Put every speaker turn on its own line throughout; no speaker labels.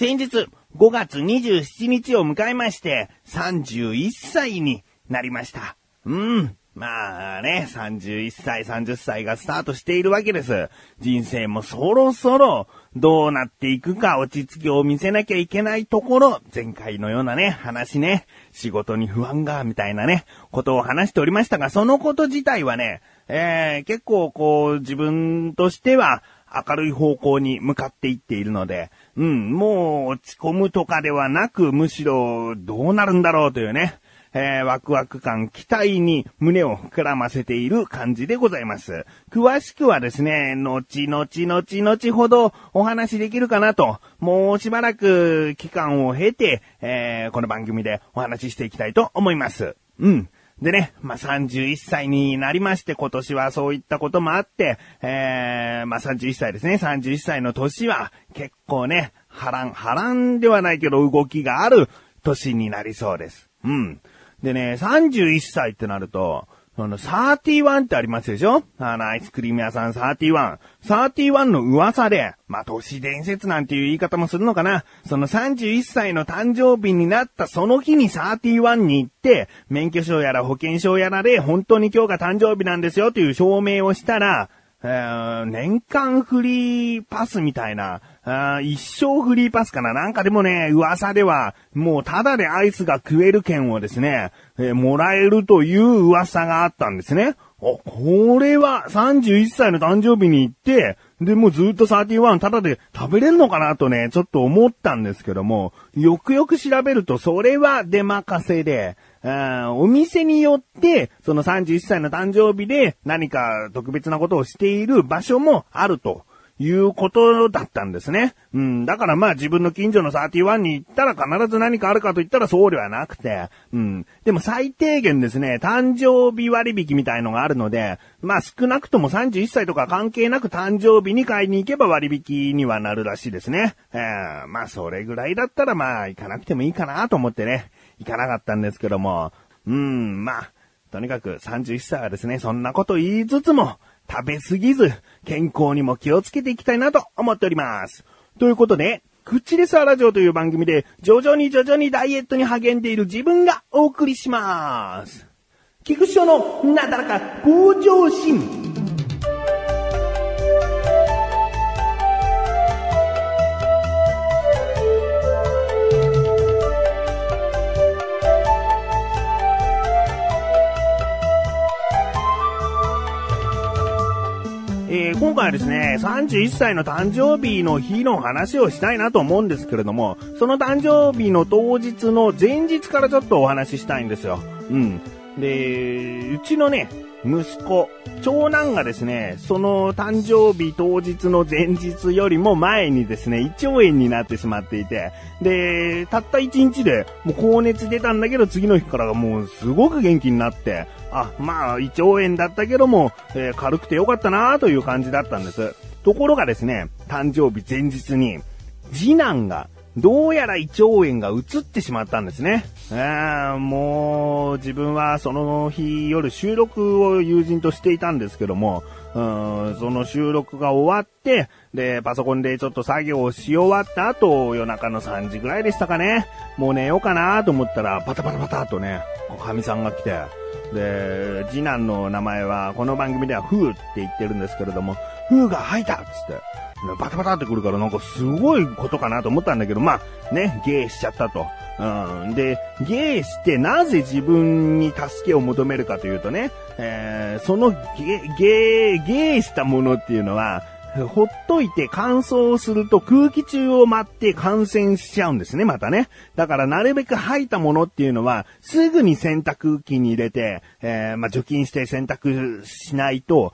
先日5月27日を迎えまして31歳になりました。うん。まあね、31歳、30歳がスタートしているわけです。人生もそろそろどうなっていくか落ち着きを見せなきゃいけないところ、前回のようなね、話ね、仕事に不安が、みたいなね、ことを話しておりましたが、そのこと自体はね、えー、結構こう自分としては明るい方向に向かっていっているので、うん、もう落ち込むとかではなく、むしろどうなるんだろうというね、えー、ワクワク感、期待に胸を膨らませている感じでございます。詳しくはですね、後々後々ほどお話しできるかなと、もうしばらく期間を経て、えー、この番組でお話ししていきたいと思います。うん。でね、まあ、31歳になりまして、今年はそういったこともあって、えー、まあ、31歳ですね。31歳の年は結構ね、波乱、波乱ではないけど動きがある年になりそうです。うん。でね、31歳ってなると、その、31ってありますでしょ？あの、アイスクリーム屋さん31。31の噂で、まあ、都市伝説なんていう言い方もするのかなその31歳の誕生日になったその日に31に行って、免許証やら保険証やらで、本当に今日が誕生日なんですよという証明をしたら、えー年間フリーパスみたいな、あ一生フリーパスかななんかでもね、噂では、もうただでアイスが食える券をですね、えーもらえるという噂があったんですね。お、これは31歳の誕生日に行って、で、もうずっと31ただで食べれるのかなとね、ちょっと思ったんですけども、よくよく調べると、それは出任せで、お店によって、その31歳の誕生日で何か特別なことをしている場所もあると。いうことだったんですね。うん。だからまあ自分の近所の31に行ったら必ず何かあるかと言ったらそうではなくて、うん。でも最低限ですね、誕生日割引みたいのがあるので、まあ少なくとも31歳とか関係なく誕生日に買いに行けば割引にはなるらしいですね。えー、まあそれぐらいだったらまあ行かなくてもいいかなと思ってね、行かなかったんですけども、うん、まあ、とにかく31歳はですね、そんなこと言いつつも、食べ過ぎず、健康にも気をつけていきたいなと思っております。ということで、口レスアラジオという番組で、徐々に徐々にダイエットに励んでいる自分がお送りします。菊師匠のなだらか向上心。えー今回はですね、31歳の誕生日の日の話をしたいなと思うんですけれども、その誕生日の当日の前日からちょっとお話ししたいんですよ。うん。で、うちのね、息子、長男がですね、その誕生日当日の前日よりも前にですね、胃腸炎になってしまっていて、で、たった1日で、もう高熱出たんだけど、次の日からもうすごく元気になって、あ、まあ、胃腸炎だったけども、えー軽くてよかったなという感じだったんです。ところがですね、誕生日前日に、次男が、どうやら胃腸炎が移ってしまったんですね。えーもう、自分はその日夜収録を友人としていたんですけども、うんその収録が終わって、で、パソコンでちょっと作業をし終わった後、夜中の3時ぐらいでしたかね。もう寝ようかなと思ったら、パタパタパタとね、神さんが来て、で、次男の名前は、この番組ではフーって言ってるんですけれども、フーが吐いたっつって、バタバタってくるからなんかすごいことかなと思ったんだけど、まあ、ね、ゲーしちゃったと。うん。で、ゲーしてなぜ自分に助けを求めるかというとね、えーそのゲー、ゲー、ゲーしたものっていうのは、ほっといて乾燥すると空気中を待って感染しちゃうんですね、またね。だからなるべく吐いたものっていうのは、すぐに洗濯機に入れて、えーまあ、除菌して洗濯しないと、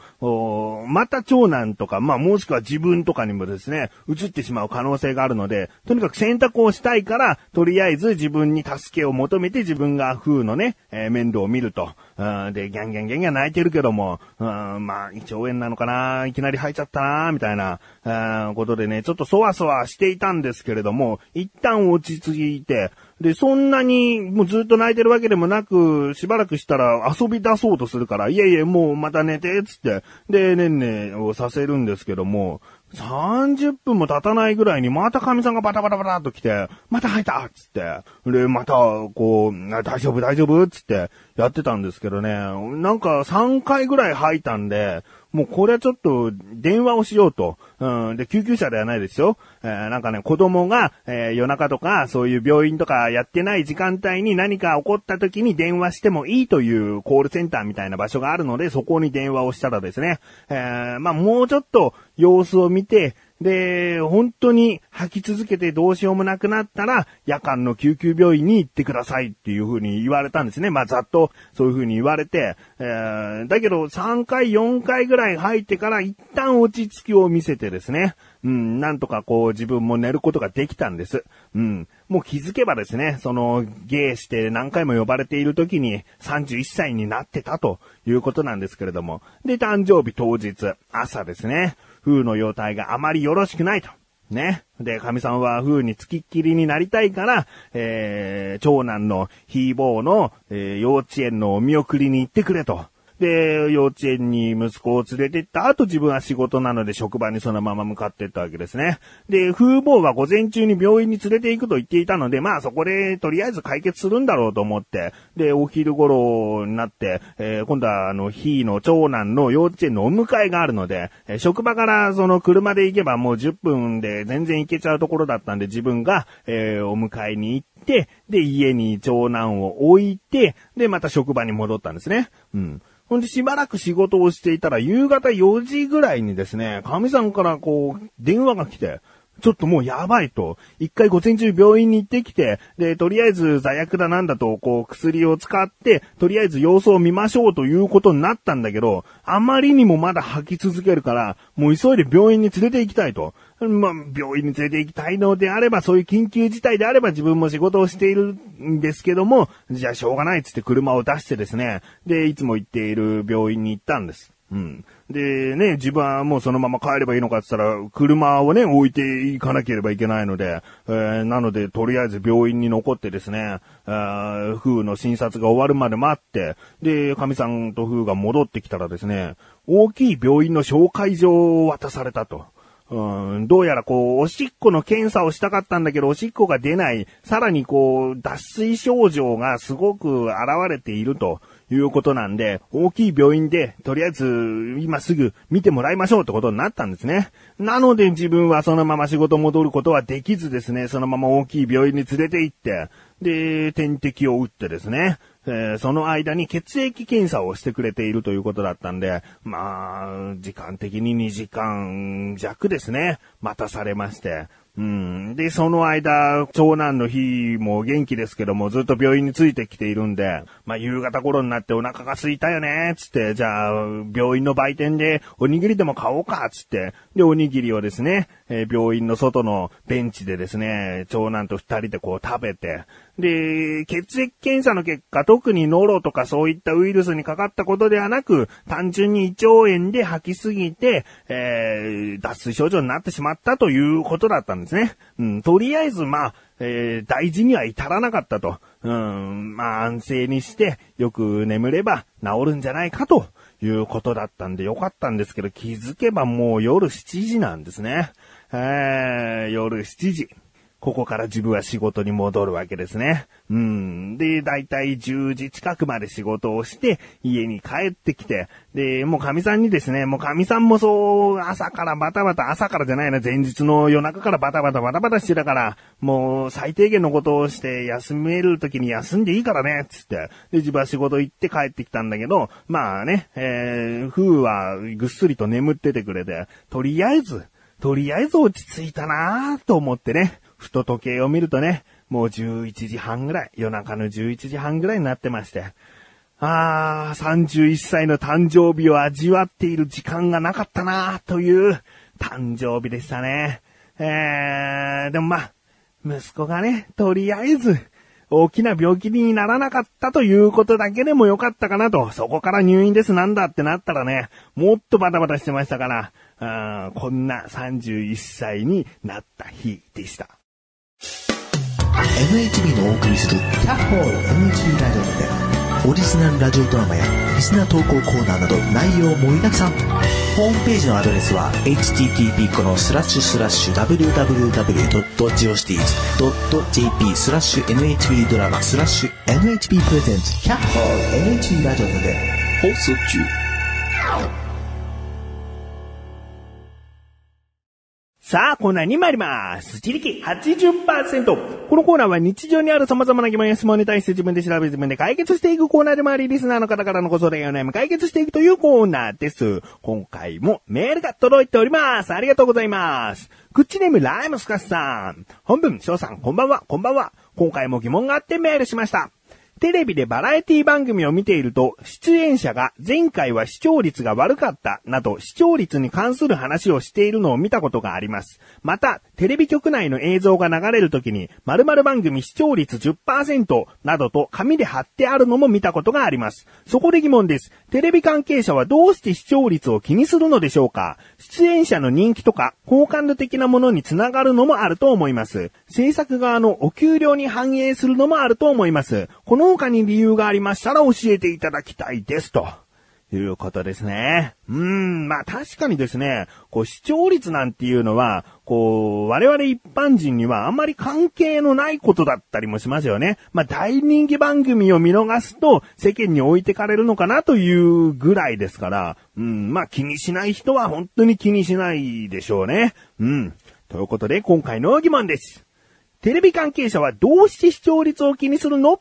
また長男とか、まあ、もしくは自分とかにもですね、移ってしまう可能性があるので、とにかく洗濯をしたいから、とりあえず自分に助けを求めて自分が風のね、えー面倒を見ると。うん。で、ギャンギャンギャンギャン泣いてるけども、うんまあ、胃腸炎なのかないきなり吐いちゃったなみたいな、うんことでね、ちょっとそわそわしていたんですけれども、一旦落ち着いて、で、そんなに、もうずっと泣いてるわけでもなく、しばらくしたら遊び出そうとするから、いやいや、もうまた寝て、つって、で、ねんねんをさせるんですけども、30分も経たないぐらいにまた神さんがバタバタバタっと来て、また吐いたっつって、で、また、こう、大丈夫大丈夫つってやってたんですけどね、なんか3回ぐらい吐いたんで、もうこれはちょっと電話をしようと。うん。で、救急車ではないですよ。えー、なんかね、子供が、えー、夜中とか、そういう病院とかやってない時間帯に何か起こった時に電話してもいいというコールセンターみたいな場所があるので、そこに電話をしたらですね、えー、まあ、もうちょっと様子を見て、で、本当に吐き続けてどうしようもなくなったら、夜間の救急病院に行ってくださいっていう風に言われたんですね。まあ、ざっとそういう風に言われて、えー、だけど3回、4回ぐらい入ってから一旦落ち着きを見せてですね、うん、なんとかこう自分も寝ることができたんです。うん。もう気づけばですね、その、芸して何回も呼ばれている時に31歳になってたということなんですけれども。で、誕生日当日、朝ですね。風の容態があまりよろしくないと。ね。で、神さんは風に付きっきりになりたいから、えー、長男のヒーボーの、えー、幼稚園のお見送りに行ってくれと。で、幼稚園に息子を連れて行った後自分は仕事なので職場にそのまま向かっていったわけですね。で、風貌は午前中に病院に連れて行くと言っていたので、まあそこでとりあえず解決するんだろうと思って、で、お昼頃になって、えー、今度はあの、ひの長男の幼稚園のお迎えがあるので、えー、職場からその車で行けばもう10分で全然行けちゃうところだったんで自分が、えー、お迎えに行って、で、家に長男を置いて、で、また職場に戻ったんですね。うん。ほんでしばらく仕事をしていたら夕方4時ぐらいにですね、神さんからこう、電話が来て、ちょっともうやばいと。一回午前中病院に行ってきて、で、とりあえず座薬だなんだと、こう、薬を使って、とりあえず様子を見ましょうということになったんだけど、あまりにもまだ吐き続けるから、もう急いで病院に連れて行きたいと。まあ、病院に連れて行きたいのであれば、そういう緊急事態であれば自分も仕事をしているんですけども、じゃあしょうがないっつって車を出してですね、で、いつも行っている病院に行ったんです。うん。で、ね、自分はもうそのまま帰ればいいのかって言ったら、車をね、置いていかなければいけないので、えー、なので、とりあえず病院に残ってですね、ー、風の診察が終わるまで待って、で、神さんと風が戻ってきたらですね、大きい病院の紹介状を渡されたと。うん、どうやらこう、おしっこの検査をしたかったんだけど、おしっこが出ない、さらにこう、脱水症状がすごく現れていると。いうことなんで、大きい病院で、とりあえず、今すぐ見てもらいましょうってことになったんですね。なので自分はそのまま仕事戻ることはできずですね、そのまま大きい病院に連れて行って、で、点滴を打ってですね、えー、その間に血液検査をしてくれているということだったんで、まあ、時間的に2時間弱ですね、待たされまして、うん。で、その間、長男の日も元気ですけども、ずっと病院についてきているんで、まあ、夕方頃になってお腹が空いたよね、つって、じゃあ、病院の売店でおにぎりでも買おうか、つって、で、おにぎりをですね、えー、病院の外のベンチでですね、長男と二人でこう食べて、で、血液検査の結果、特にノロとかそういったウイルスにかかったことではなく、単純に胃腸炎で吐きすぎて、えー、脱水症状になってしまったということだったんですね。うん、とりあえず、まあ、えー、大事には至らなかったと。うん、まあ、安静にして、よく眠れば治るんじゃないかということだったんでよかったんですけど、気づけばもう夜7時なんですね。えー、夜7時。ここから自分は仕事に戻るわけですね。うん。で、だいたい10時近くまで仕事をして、家に帰ってきて、で、もう神さんにですね、もう神さんもそう、朝からバタバタ、朝からじゃないな、前日の夜中からバタバタバタバタしてたから、もう最低限のことをして休める時に休んでいいからね、つって。で、自分は仕事行って帰ってきたんだけど、まあね、えー、風はぐっすりと眠っててくれて、とりあえず、とりあえず落ち着いたなと思ってね、ふと時計を見るとね、もう11時半ぐらい、夜中の11時半ぐらいになってまして、あー、31歳の誕生日を味わっている時間がなかったなという誕生日でしたね。えー、でもまあ、息子がね、とりあえず、大きな病気にならなかったということだけでもよかったかなと、そこから入院ですなんだってなったらね、もっとバタバタしてましたから、あこんな31歳になった日でした。
NHB のお送りするキャッホール NG ラジオでオリジナルラジオドラマやリスナー投稿コーナーなど内容盛りだくさん。ホームページのアドレスは http このスラッシュスラッシュ www.geocities.jp スラッシュ NHB ドラマスラッシュ NHB プレゼンツ100本 NHB ラジオで放送中。
さあ、コーナーに参ります。自力80%。このコーナーは日常にある様々な疑問や質問に対して自分で調べ自分で解決していくコーナーでもあり、リスナーの方からのご相談やお悩み解決していくというコーナーです。今回もメールが届いております。ありがとうございます。クッチネームライムスカスさん。本文、翔さん、こんばんは、こんばんは。今回も疑問があってメールしました。テレビでバラエティ番組を見ていると、出演者が前回は視聴率が悪かったなど視聴率に関する話をしているのを見たことがあります。また、テレビ局内の映像が流れるときに、〇〇番組視聴率10%などと紙で貼ってあるのも見たことがあります。そこで疑問です。テレビ関係者はどうして視聴率を気にするのでしょうか？出演者の人気とか、好感度的なものにつながるのもあると思います。制作側のお給料に反映するのもあると思います。このの他に理由がありましたら教えていただきたいです。ということですね。うーん、まあ確かにですね、こう視聴率なんていうのは、こう、我々一般人にはあんまり関係のないことだったりもしますよね。まあ大人気番組を見逃すと世間に置いてかれるのかなというぐらいですから、うん、まあ気にしない人は本当に気にしないでしょうね。うん。ということで今回の疑問です。テレビ関係者はどうして視聴率を気にするの？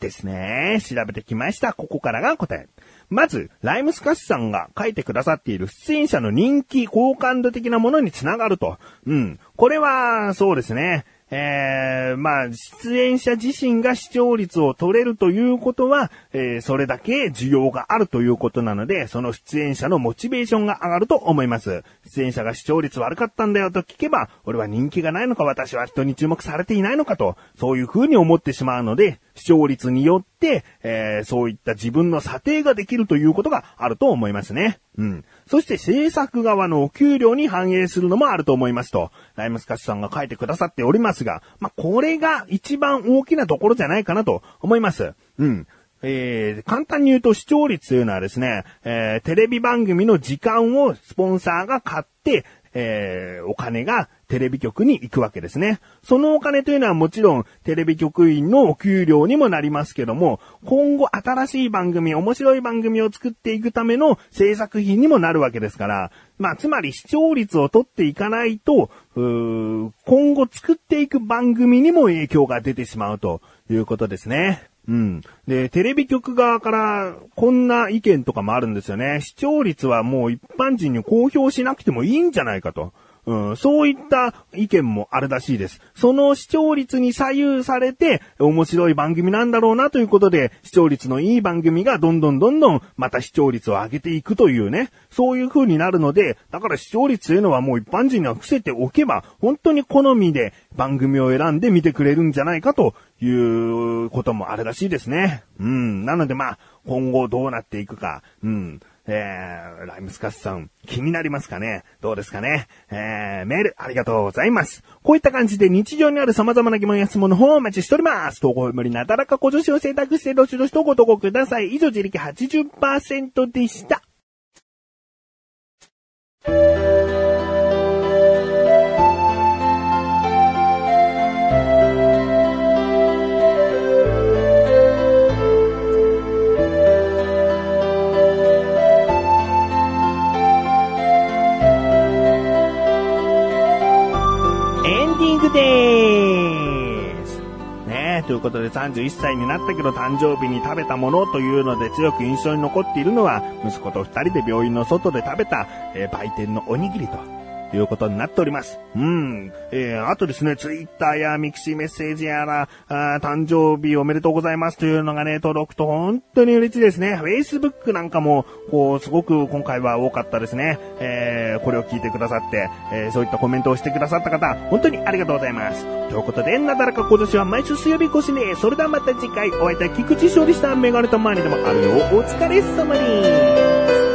ですね。調べてきました。ここからが答え。まず、ライムスカッシュさんが書いてくださっている出演者の人気、好感度的なものにつながると。うん。これは、そうですね。えー、まあ、出演者自身が視聴率を取れるということは、えー、それだけ需要があるということなので、その出演者のモチベーションが上がると思います。出演者が視聴率悪かったんだよと聞けば、俺は人気がないのか、私は人に注目されていないのかと、そういう風に思ってしまうので、視聴率によって、えー、そういった自分の査定ができるということがあると思いますね。うん。そして制作側のお給料に反映するのもあると思いますと、ライムスカッシュさんが書いてくださっておりますが、まあ、これが一番大きなところじゃないかなと思います。うん。えー、簡単に言うと視聴率というのはですね、えー、テレビ番組の時間をスポンサーが買って、えー、お金がテレビ局に行くわけですね。そのお金というのはもちろんテレビ局員のお給料にもなりますけども、今後新しい番組、面白い番組を作っていくための制作費にもなるわけですから、まあ、つまり視聴率を取っていかないと、今後作っていく番組にも影響が出てしまうということですね。うん。で、テレビ局側からこんな意見とかもあるんですよね。視聴率はもう一般人に公表しなくてもいいんじゃないかと。うん、そういった意見もあるらしいです。その視聴率に左右されて、面白い番組なんだろうなということで、視聴率のいい番組がどんどんどんどんまた視聴率を上げていくというね、そういう風になるので、だから視聴率というのはもう一般人には伏せておけば、本当に好みで番組を選んで見てくれるんじゃないかということもあるらしいですね。うん、なのでまあ、今後どうなっていくか、うん。えー、ライムスカスさん、気になりますかね？どうですかね？えー、メール、ありがとうございます。こういった感じで日常にある様々な疑問や質問の方をお待ちしております。投稿無理なだらか小女子を選択してどしどしとご投稿ください。以上、自力80%でした。ということで31歳になったけど誕生日に食べたものというので強く印象に残っているのは、息子と2人で病院の外で食べた、えー売店のおにぎりと。いうことになっております。うん。えー、あとですね、ツイッターやミクシーメッセージやら、あ誕生日おめでとうございますというのがね、届くと本当に嬉しいですね。Facebook なんかも、こう、すごく今回は多かったですね。えー、これを聞いてくださって、えー、そういったコメントをしてくださった方、本当にありがとうございます。ということで、なだらか今年は毎週水曜日更新で、それではまた次回、お会いいたい菊池勝利したメガネとマーニでもあるよ。お疲れ様に。